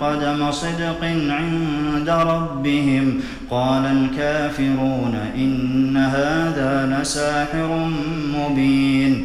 قدم صدق عند ربهم. قال الكافرون إن هذا لساحر مبين.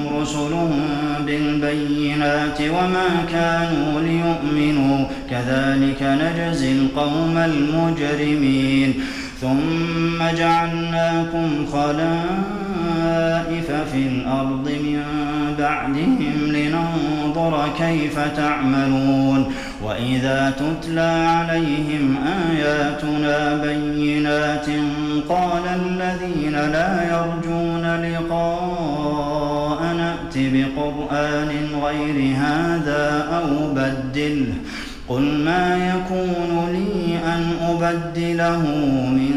رسلهم بالبينات وما كانوا ليؤمنوا. كذلك نجزي القوم المجرمين. ثم جعلناكم خلائف في الأرض من بعدهم لننظر كيف تعملون. وإذا تتلى عليهم آياتنا بينات قال الذين لا يرجون لقاء بقرآن غير هذا أو بدله قل ما يكون لي أن أبدله من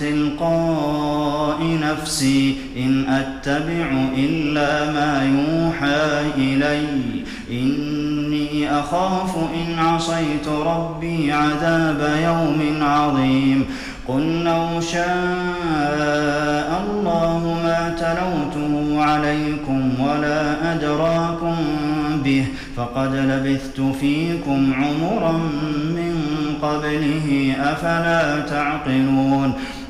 تلقاء نفسي. إن أتبع إلا ما يوحى إلي. إني أخاف إن عصيت ربي عذاب يوم عظيم. قل لو شاء الله ما تلوته عليكم ولا أدراكم به فقد لبثت فيكم عمرا من قبله أفلا تعقلون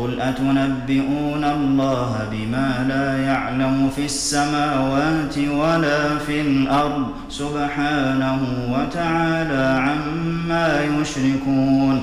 قل أتنبئون الله بما لا يعلم في السماوات ولا في الأرض سبحانه وتعالى عما يشركون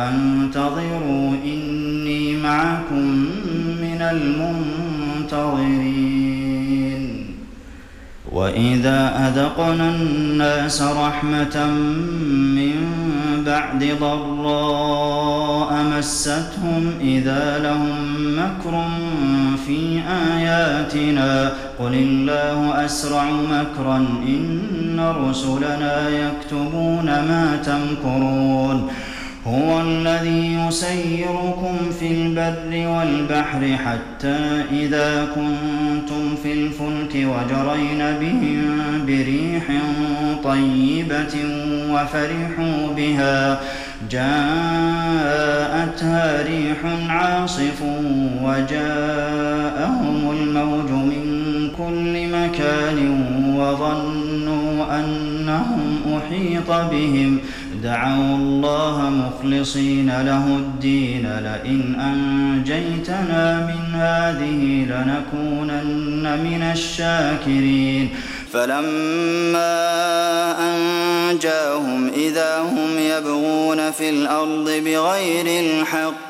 فانتظروا إني معكم من المنتظرين. وإذا أذقنا الناس رحمة من بعد ضراء مستهم إذا لهم مكر في آياتنا. قل الله أسرع مكرا إن رسلنا يكتبون ما تمكرون. هو الذي يسيركم في البر والبحر حتى إذا كنتم في الفلك وجرين بهم بريح طيبة وفرحوا بها. جاءتها ريح عاصف وجاءهم الموج من كل مكان وظنوا أنهم أحيط بهم. دعوا الله مخلصين له الدين لئن أنجيتنا من هذه لنكونن من الشاكرين. فلما أنجاهم إذا هم يبغون في الأرض بغير الحق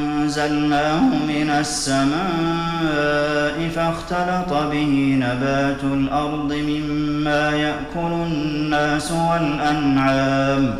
أنزلناه من السماء فاختلط به نبات الأرض مما يأكل الناس والأنعام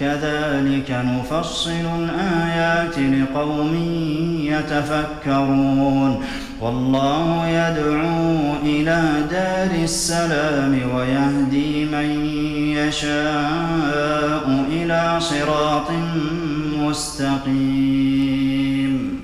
كذلك نفصل الآيات لقوم يتفكرون. والله يدعو إلى دار السلام ويهدي من يشاء إلى صراط مستقيم.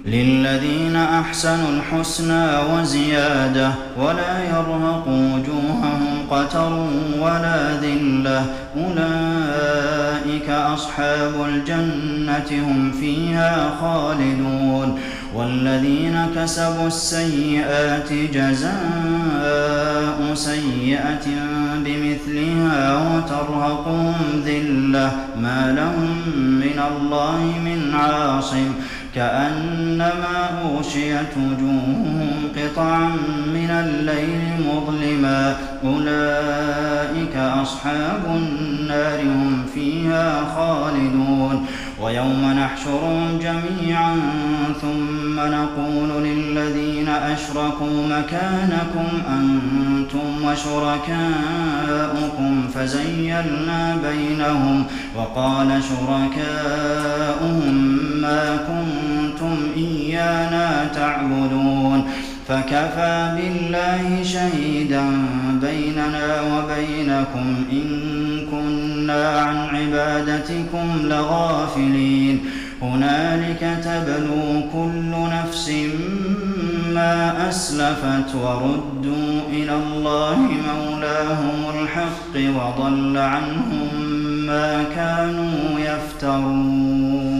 للذين أحسنوا الحسنى وزيادة ولا يرهق وجوههم قتر ولا ذلة أولئك أصحاب الجنة هم فيها خالدون. والذين كسبوا السيئات جزاء سيئة بمثلها وترهقهم ذلة. ما لهم من الله من عاصم. كأنما أغشيت وجوههم قطعا من الليل مظلما أولئك أصحاب النار هم فيها خالدون ويوم نحشرهم جميعا ثم نقول للذين أشركوا مكانكم أنتم وشركاؤكم فزيلنا بينهم وقال شركاؤهم ما كنتم إيانا تعبدون فكفى بالله شهيدا بيننا وبينكم إن كنا عن عبادتكم لغافلين. هنالك تبلو كل نفس مما أسلفت وردوا إلى الله مولاهم الحق وضل عنهم ما كانوا يفترون.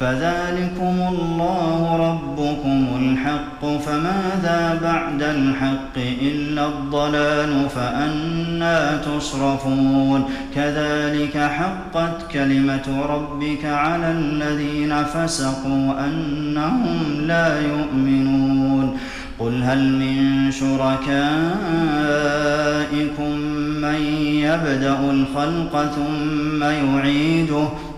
فذلكم الله ربكم الحق فماذا بعد الحق إلا الضلال فأنا تصرفون. كذلك حقت كلمة ربك على الذين فسقوا أنهم لا يؤمنون. قل هل من شركائكم من يبدأ الخلق ثم يعيده؟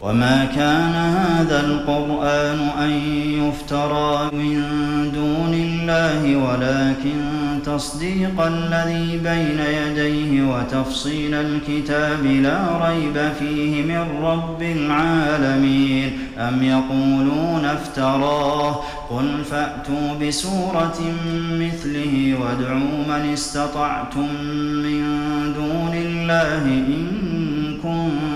وما كان هذا القرآن أن يفترى من دون الله ولكن تصديق الذي بين يديه وتفصيل الكتاب لا ريب فيه من رب العالمين. أم يقولون افتراه؟ قل فأتوا بسورة مثله وادعوا من استطعتم من دون الله إن كنتم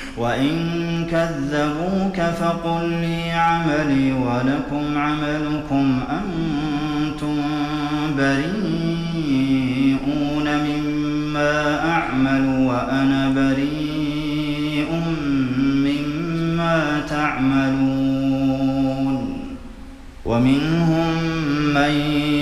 وإن كذبوك فقل لي عملي ولكم عملكم أنتم بريئون مما أعمل وأنا بريء مما تعملون. ومنهم من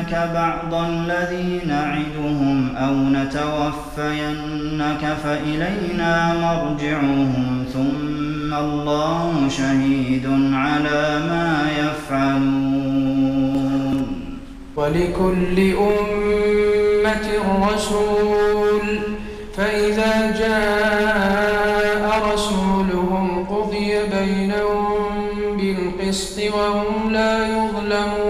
نرينك بعض الذي نعدهم أو نتوفينك فإلينا مرجعهم ثم الله شهيد على ما يفعلون. ولكل أمة رسول فإذا جاء رسولهم قضي بينهم بالقسط وهم لا يظلمون.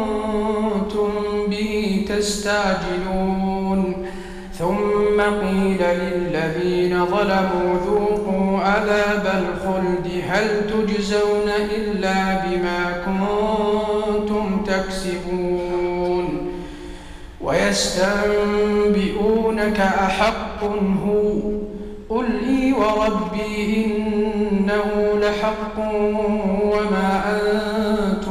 تستعجلون ثم قيل للذين ظلموا ذوقوا عذاب الخلد هل تجزون إلا بما كنتم تكسبون؟ ويستنبئونك أحق هو. قل إي وربي إنه لحق وما أنتم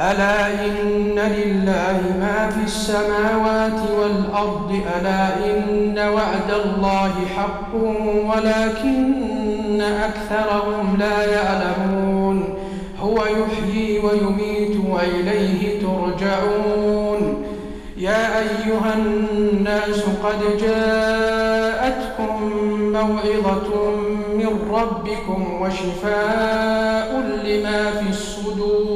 ألا إن لله ما في السماوات والأرض؟ ألا إن وعد الله حق ولكن أكثرهم لا يعلمون. هو يحيي ويميت وإليه ترجعون. يا أيها الناس قد جاءتكم موعظة من ربكم وشفاء لما في الصدور.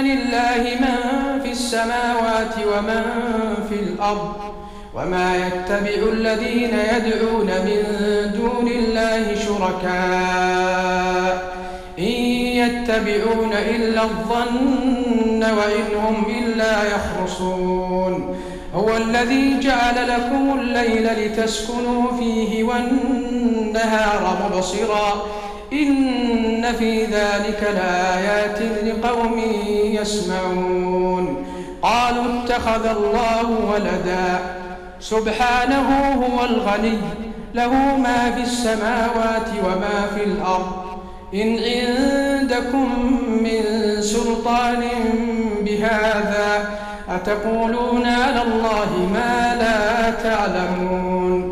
لله من في السماوات ومن في الأرض وما يتبع الذين يدعون من دون الله شركاء إن يتبعون إلا الظن وإن هم إلا يخرصون هو الذي جعل لكم الليل لتسكنوا فيه والنهار مبصرا إن في ذلك لآيات لقوم يسمعون. قالوا اتخذ الله ولدا. سبحانه هو الغني. له ما في السماوات وما في الأرض. إن عندكم من سلطان بهذا أتقولون على الله ما لا تعلمون.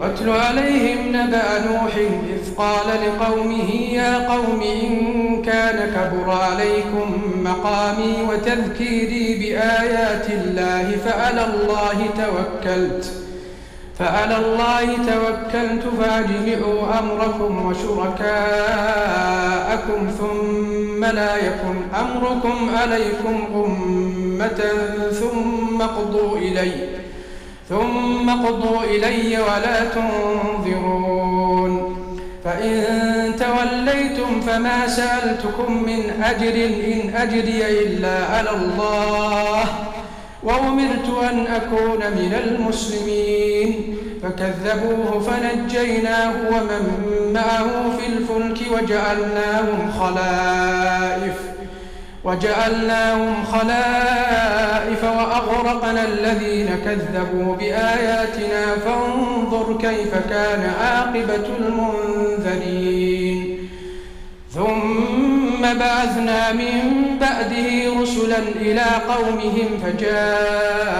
واتل عليهم نبأ نوح إذ قال لقومه يا قوم إن كان كبر عليكم مقامي وتذكيري بآيات الله فعلى الله توكلت فعلى الله توكلت فاجمعوا أمركم وشركاءكم ثم لا يكن أمركم عليكم غمة ثم اقضوا إلي. ثم اقضوا إلي ولا تنظرون. فإن توليتم فما سألتكم من أجر إن أجري إلا على الله. وأمرت أن أكون من المسلمين. فكذبوه فنجيناه ومن معه في الفلك وجعلناهم خلائف. وجعلناهم خلائف وأغرقنا الذين كذبوا بآياتنا فانظر كيف كان عاقبة المنذرين. ثم بعثنا من بعده رسلا إلى قومهم فجاءوهم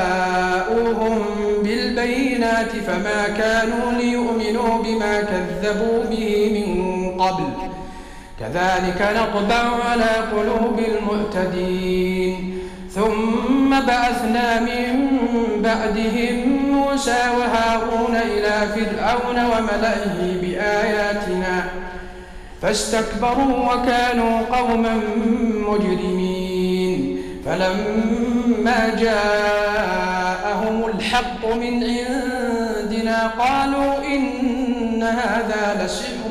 بالبينات فما كانوا ليؤمنوا بما كذبوا به من قبل. كذلك نطبع على قلوب المعتدين. ثم بعثنا من بعدهم موسى وهارون إلى فرعون وملئه بآياتنا. فاستكبروا وكانوا قوما مجرمين. فلما جاءهم الحق من عندنا قالوا إن هذا لسحر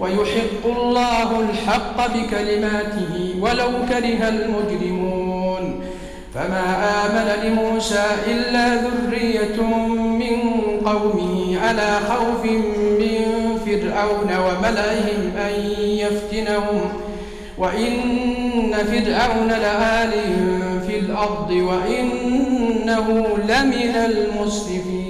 ويحق الله الحق بكلماته ولو كره المجرمون. فما آمن لموسى إلا ذرية من قومه على خوف من فرعون وملئهم أن يفتنهم. وإن فرعون لآل في الأرض وإنه لمن المسرفين.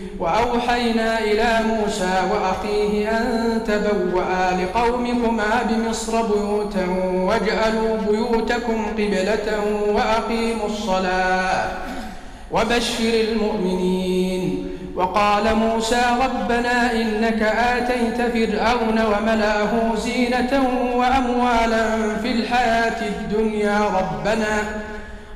وأوحينا إلى موسى وأخيه أن تبوأ لقومكما بمصر بيوتا واجعلوا بيوتكم قبلة وأقيموا الصلاة وبشر المؤمنين. وقال موسى ربنا إنك آتيت فرعون وملأه زينة وأموالا في الحياة الدنيا ربنا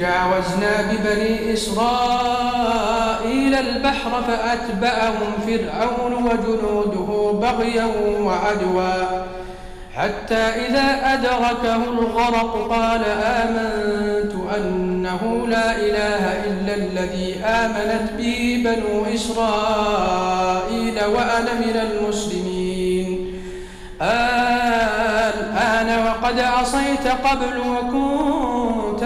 وجاوزنا ببني إسرائيل البحر فأتبعهم فرعون وجنوده بغيا وعدوا. حتى إذا أدركه الغرق قال آمنت أنه لا إله إلا الذي آمنت به بنو إسرائيل وأنا من المسلمين. الآن وقد عصيت قبل وكنت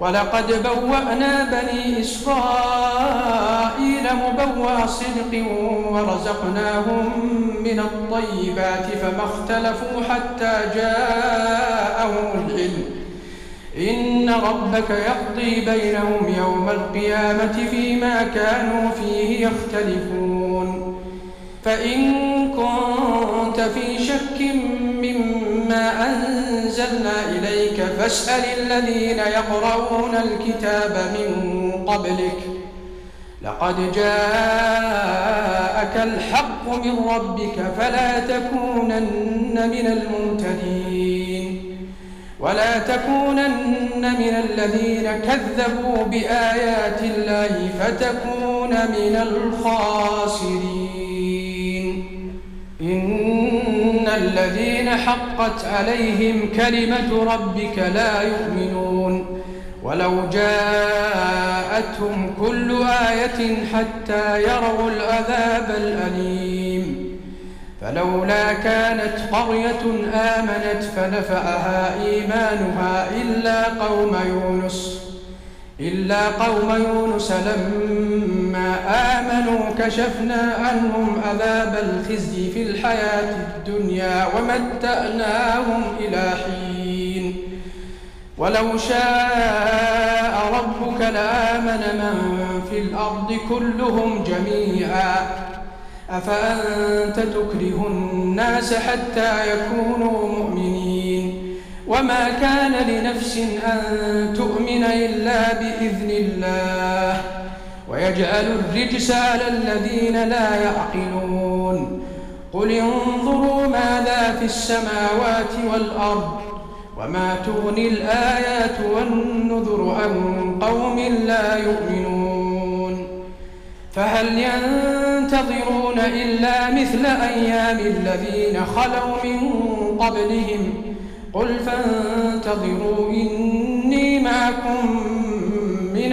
ولقد بوأنا بني إسرائيل مبوأ صدق ورزقناهم من الطيبات فما اختلفوا حتى جاءهم العلم. إن ربك يقضي بينهم يوم القيامة فيما كانوا فيه يختلفون. فإن كنت في شك مما أنزلنا إليك فاسأل الذين يقرؤون الكتاب من قبلك. لقد جاءك الحق من ربك فلا تكونن من الممتدين. ولا تكونن من الذين كذبوا بآيات الله فتكون من الخاسرين. إن الذين حقت عليهم كلمة ربك لا يؤمنون. ولو جاءتهم كل آية حتى يروا العذاب الأليم. فلولا كانت قرية آمنت فنفعها إيمانها إلا قوم يونس إلا قوم يونس لما آمنوا كشفنا عنهم عذاب الخزي في الحياة الدنيا ومتأناهم إلى حين. ولو شاء ربك لآمن من في الأرض كلهم جميعا. أفأنت تكره الناس حتى يكونوا مؤمنين؟ وما كان لنفس أن تؤمن إلا بإذن الله. ويجعل الرجس على الذين لا يعقلون. قل انظروا ماذا في السماوات والأرض وما تغني الآيات والنذر عن قوم لا يؤمنون. فهل ينتظرون إلا مثل أيام الذين خلوا من قبلهم؟ قل فانتظروا إني معكم من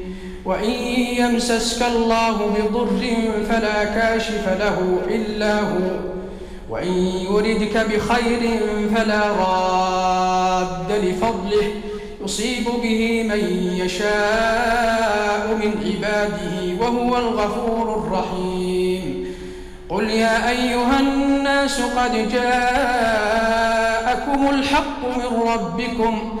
وإن يمسسك الله بضر فلا كاشف له إلا هو. وإن يردك بخير فلا راد لفضله. يصيب به من يشاء من عباده وهو الغفور الرحيم. قل يا أيها الناس قد جاءكم الحق من ربكم.